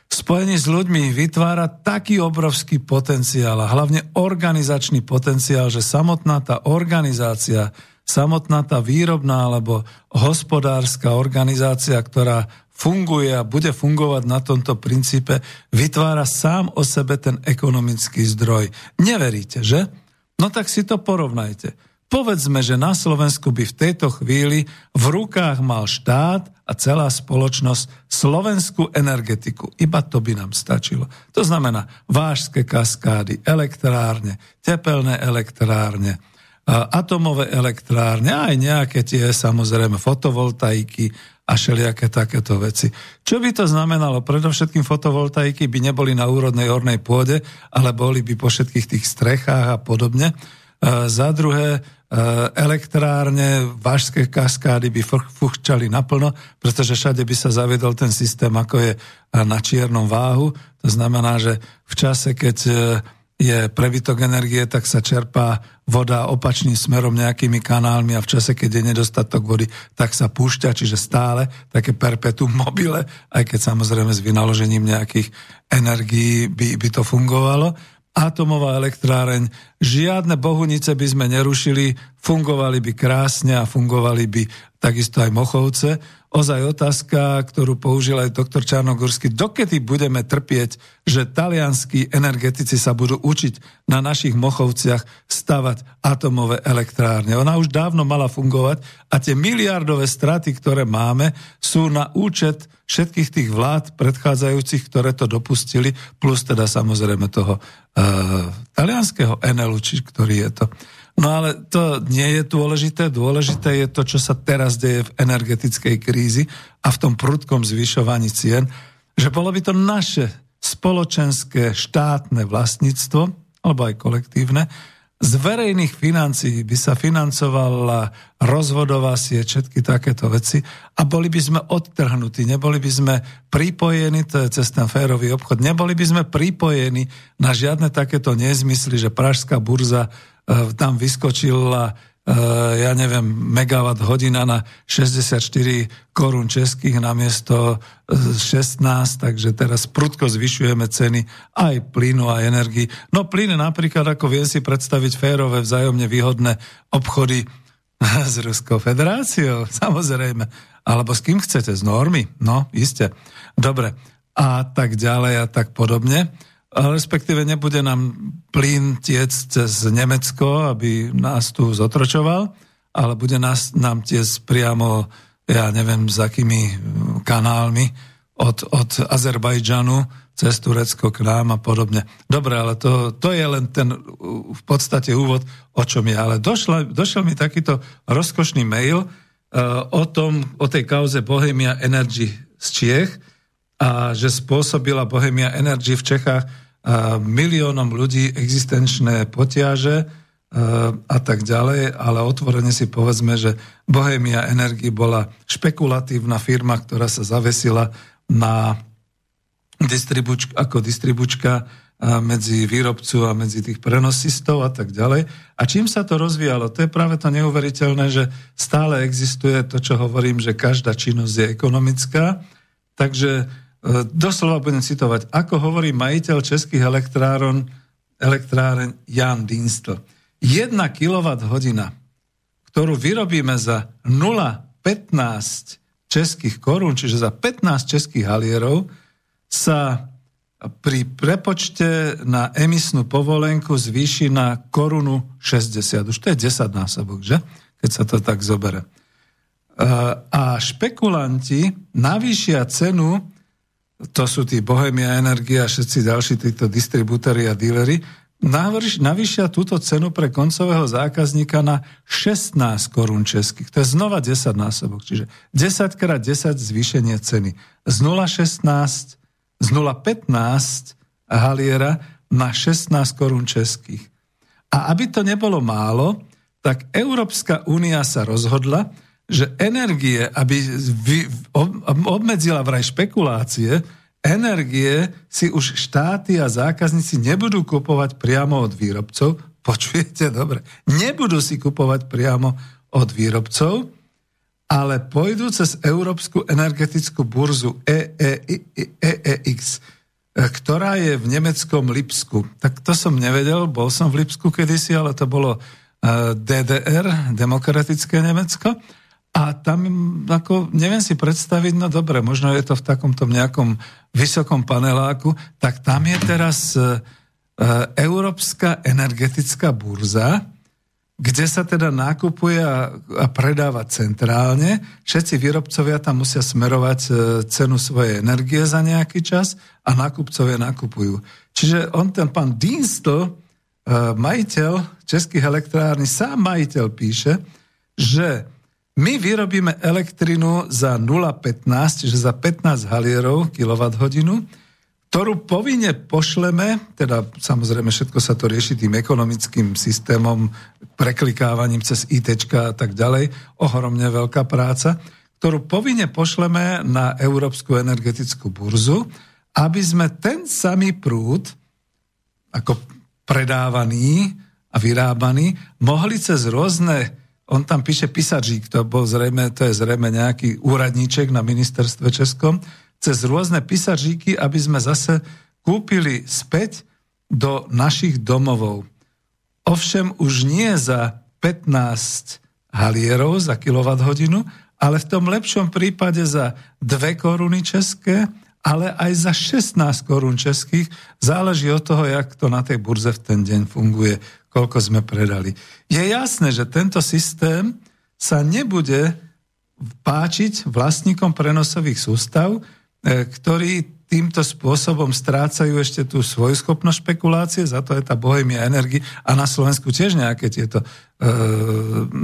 spojení s ľuďmi vytvára taký obrovský potenciál a hlavne organizačný potenciál, že samotná tá organizácia, samotná tá výrobná alebo hospodárska organizácia, ktorá funguje a bude fungovať na tomto princípe, vytvára sám o sebe ten ekonomický zdroj. Neveríte, že? No tak si to porovnajte. Povedzme, že na Slovensku by v tejto chvíli v rukách mal štát a celá spoločnosť slovenskú energetiku. Iba to by nám stačilo. To znamená vážské kaskády, elektrárne, tepelné elektrárne, atomové elektrárne, aj nejaké tie samozrejme fotovoltaiky a všelijaké takéto veci. Čo by to znamenalo? Predovšetkým fotovoltaiky by neboli na úrodnej ornej pôde, ale boli by po všetkých tých strechách a podobne. Za druhé, Eh, elektrárne, vážské kaskády by fuchčali naplno, pretože všade by sa zaviedol ten systém, ako je na čiernom váhu. To znamená, že v čase, keď eh, je prebytok energie, tak sa čerpá voda opačným smerom nejakými kanálmi a v čase, keď je nedostatok vody, tak sa púšťa, čiže stále také perpetuum mobile, aj keď samozrejme s vynaložením nejakých energií by, by to fungovalo. Atomová elektráreň, žiadne bohunice by sme nerušili, fungovali by krásne a fungovali by takisto aj Mochovce. Ozaj otázka, ktorú použil aj doktor Čarnogórsky, dokedy budeme trpieť, že talianskí energetici sa budú učiť na našich Mochovciach stavať atomové elektrárne. Ona už dávno mala fungovať a tie miliardové straty, ktoré máme, sú na účet všetkých tých vlád predchádzajúcich, ktoré to dopustili, plus teda samozrejme toho uh, talianského Enelu, či ktorý je to. No ale to nie je dôležité. Dôležité je to, čo sa teraz deje v energetickej krízi a v tom prudkom zvyšovaní cien, že bolo by to naše spoločenské štátne vlastníctvo, alebo aj kolektívne, z verejných financií by sa financovala rozvodová sieť, všetky takéto veci a boli by sme odtrhnutí, neboli by sme pripojení, to je cez ten férový obchod, neboli by sme pripojení na žiadne takéto nezmysly, že Pražská burza tam vyskočila e, ja neviem, megawatt hodina na 64 korún českých na miesto 16, takže teraz prudko zvyšujeme ceny aj plynu a energii. No plyn napríklad, ako viem si predstaviť férové, vzájomne výhodné obchody, S Ruskou federáciou, samozrejme. Alebo s kým chcete, z normy? No, iste. Dobre. A tak ďalej a tak podobne. Respektíve nebude nám plyn tiec cez Nemecko, aby nás tu zotročoval, ale bude nás, nám tiec priamo, ja neviem, s akými kanálmi od, od Azerbajdžanu cez Turecko k nám a podobne. Dobre, ale to, to je len ten v podstate úvod, o čom je. Ale došla, došiel mi takýto rozkošný mail uh, o tom, o tej kauze Bohemia Energy z Čiech a že spôsobila Bohemia Energy v Čechách miliónom ľudí existenčné potiaže a tak ďalej, ale otvorene si povedzme, že Bohemia Energy bola špekulatívna firma, ktorá sa zavesila na distribuč, ako distribučka medzi výrobcu a medzi tých prenosistov a tak ďalej. A čím sa to rozvíjalo? To je práve to neuveriteľné, že stále existuje to, čo hovorím, že každá činnosť je ekonomická. Takže doslova budem citovať, ako hovorí majiteľ českých elektráron, elektráren Jan Dinstl. Jedna kWh, ktorú vyrobíme za 0,15 českých korún, čiže za 15 českých halierov, sa pri prepočte na emisnú povolenku zvýši na korunu 60. Už to je 10 násobok, že? Keď sa to tak zobere. A špekulanti navýšia cenu, to sú tí Bohemia Energia a všetci ďalší títo distribútory a dílery, navýšia túto cenu pre koncového zákazníka na 16 korún českých. To je znova 10 násobok, čiže 10 krát 10 zvýšenie ceny. Z 0,16 z 0,15 haliera na 16 korún českých. A aby to nebolo málo, tak Európska únia sa rozhodla, že energie, aby obmedzila vraj špekulácie, energie si už štáty a zákazníci nebudú kupovať priamo od výrobcov. Počujete dobre, nebudú si kupovať priamo od výrobcov, ale pôjdu cez Európsku energetickú burzu EEX, e, ktorá je v nemeckom Lipsku. Tak to som nevedel, bol som v Lipsku kedysi, ale to bolo e, DDR, Demokratické Nemecko. A tam, ako, neviem si predstaviť, no dobre, možno je to v takomto nejakom vysokom paneláku, tak tam je teraz e, Európska energetická burza, kde sa teda nákupuje a, a predáva centrálne. Všetci výrobcovia tam musia smerovať e, cenu svojej energie za nejaký čas a nákupcovia nakupujú. Čiže on, ten pán Dienstl, e, majiteľ českých elektrárny, sám majiteľ píše, že my vyrobíme elektrinu za 0,15, čiže za 15 halierov kWh, ktorú povinne pošleme, teda samozrejme všetko sa to rieši tým ekonomickým systémom, preklikávaním cez IT a tak ďalej, ohromne veľká práca, ktorú povinne pošleme na Európsku energetickú burzu, aby sme ten samý prúd, ako predávaný a vyrábaný, mohli cez rôzne, on tam píše písačík, to, bol zrejme, to je zrejme nejaký úradníček na ministerstve Českom, cez rôzne písačíky, aby sme zase kúpili späť do našich domovov. Ovšem už nie za 15 halierov za kWh, ale v tom lepšom prípade za 2 koruny české, ale aj za 16 korún českých. Záleží od toho, jak to na tej burze v ten deň funguje, koľko sme predali. Je jasné, že tento systém sa nebude páčiť vlastníkom prenosových sústav, E, ktorí týmto spôsobom strácajú ešte tú svoju schopnosť špekulácie, za to je tá bohemia energie a na Slovensku tiež nejaké tieto e,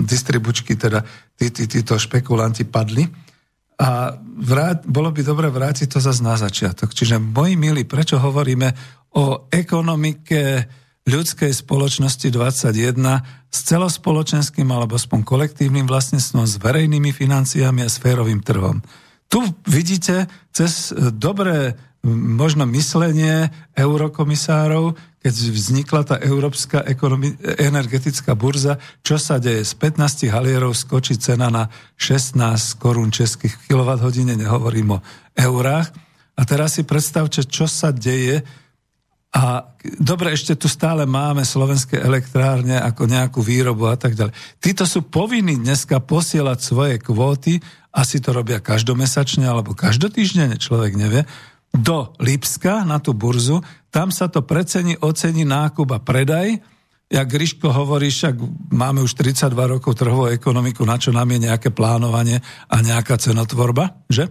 distribučky, teda tí, tí, títo špekulanti padli. A vrát, bolo by dobre vrátiť to zase na začiatok. Čiže, moji milí, prečo hovoríme o ekonomike ľudskej spoločnosti 21 s celospoločenským alebo aspoň kolektívnym vlastníctvom, s verejnými financiami a sférovým trhom tu vidíte cez e, dobré možno myslenie eurokomisárov, keď vznikla tá Európska ekonomi- energetická burza, čo sa deje? Z 15 halierov skočí cena na 16 korún českých kWh, nehovorím o eurách. A teraz si predstavte, čo sa deje, A dobre, ešte tu stále máme slovenské elektrárne ako nejakú výrobu a tak ďalej. Títo sú povinní dneska posielať svoje kvóty, asi to robia každomesačne alebo každotýždenne, človek nevie, do Lipska na tú burzu, tam sa to precení, ocení nákup a predaj. Jak Gryško hovorí, však máme už 32 rokov trhovú ekonomiku, na čo nám je nejaké plánovanie a nejaká cenotvorba, že?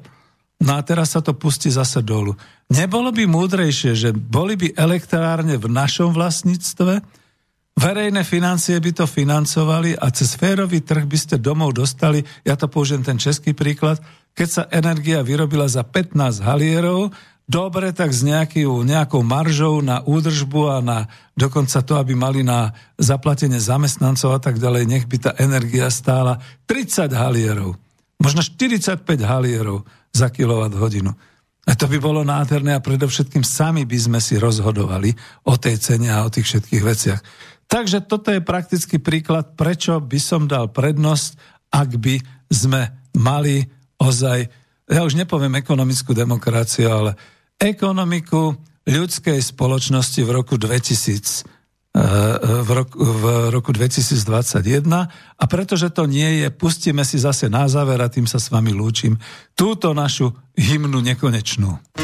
No a teraz sa to pustí zase dolu. Nebolo by múdrejšie, že boli by elektrárne v našom vlastníctve, verejné financie by to financovali a cez férový trh by ste domov dostali, ja to použijem ten český príklad, keď sa energia vyrobila za 15 halierov, dobre, tak s nejakou, nejakou maržou na údržbu a na dokonca to, aby mali na zaplatenie zamestnancov a tak ďalej, nech by tá energia stála 30 halierov, možno 45 halierov za kilowatt hodinu. A to by bolo nádherné a predovšetkým sami by sme si rozhodovali o tej cene a o tých všetkých veciach. Takže toto je praktický príklad, prečo by som dal prednosť, ak by sme mali ozaj, ja už nepoviem ekonomickú demokraciu, ale ekonomiku ľudskej spoločnosti v roku 2000 v roku, v roku 2021 a pretože to nie je, pustíme si zase na záver a tým sa s vami lúčim túto našu hymnu nekonečnú.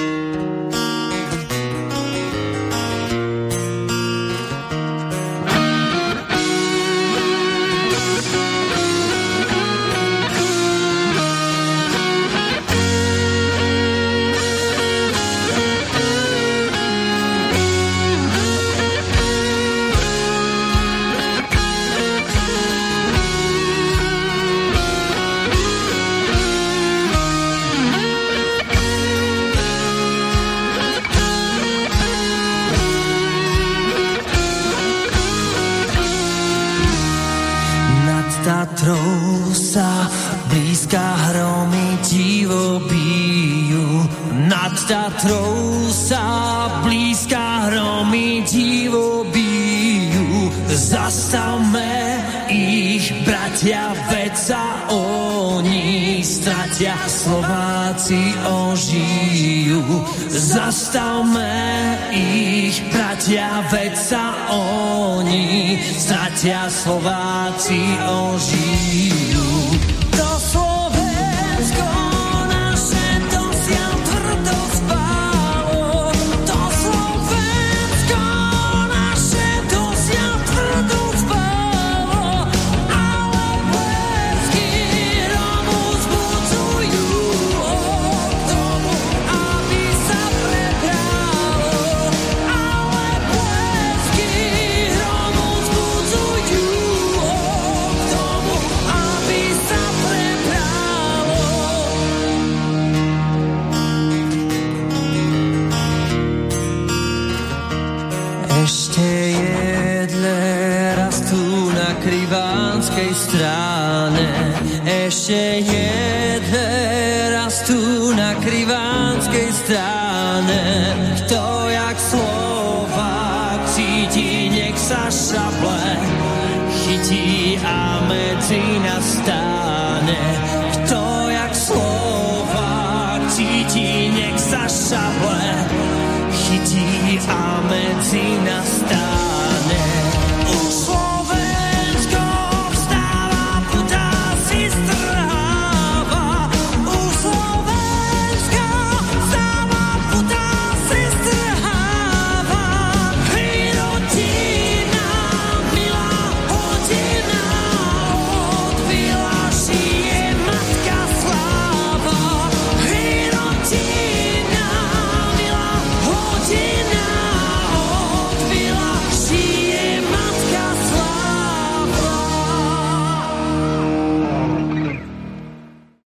Stratia Slováci ožijú. ešte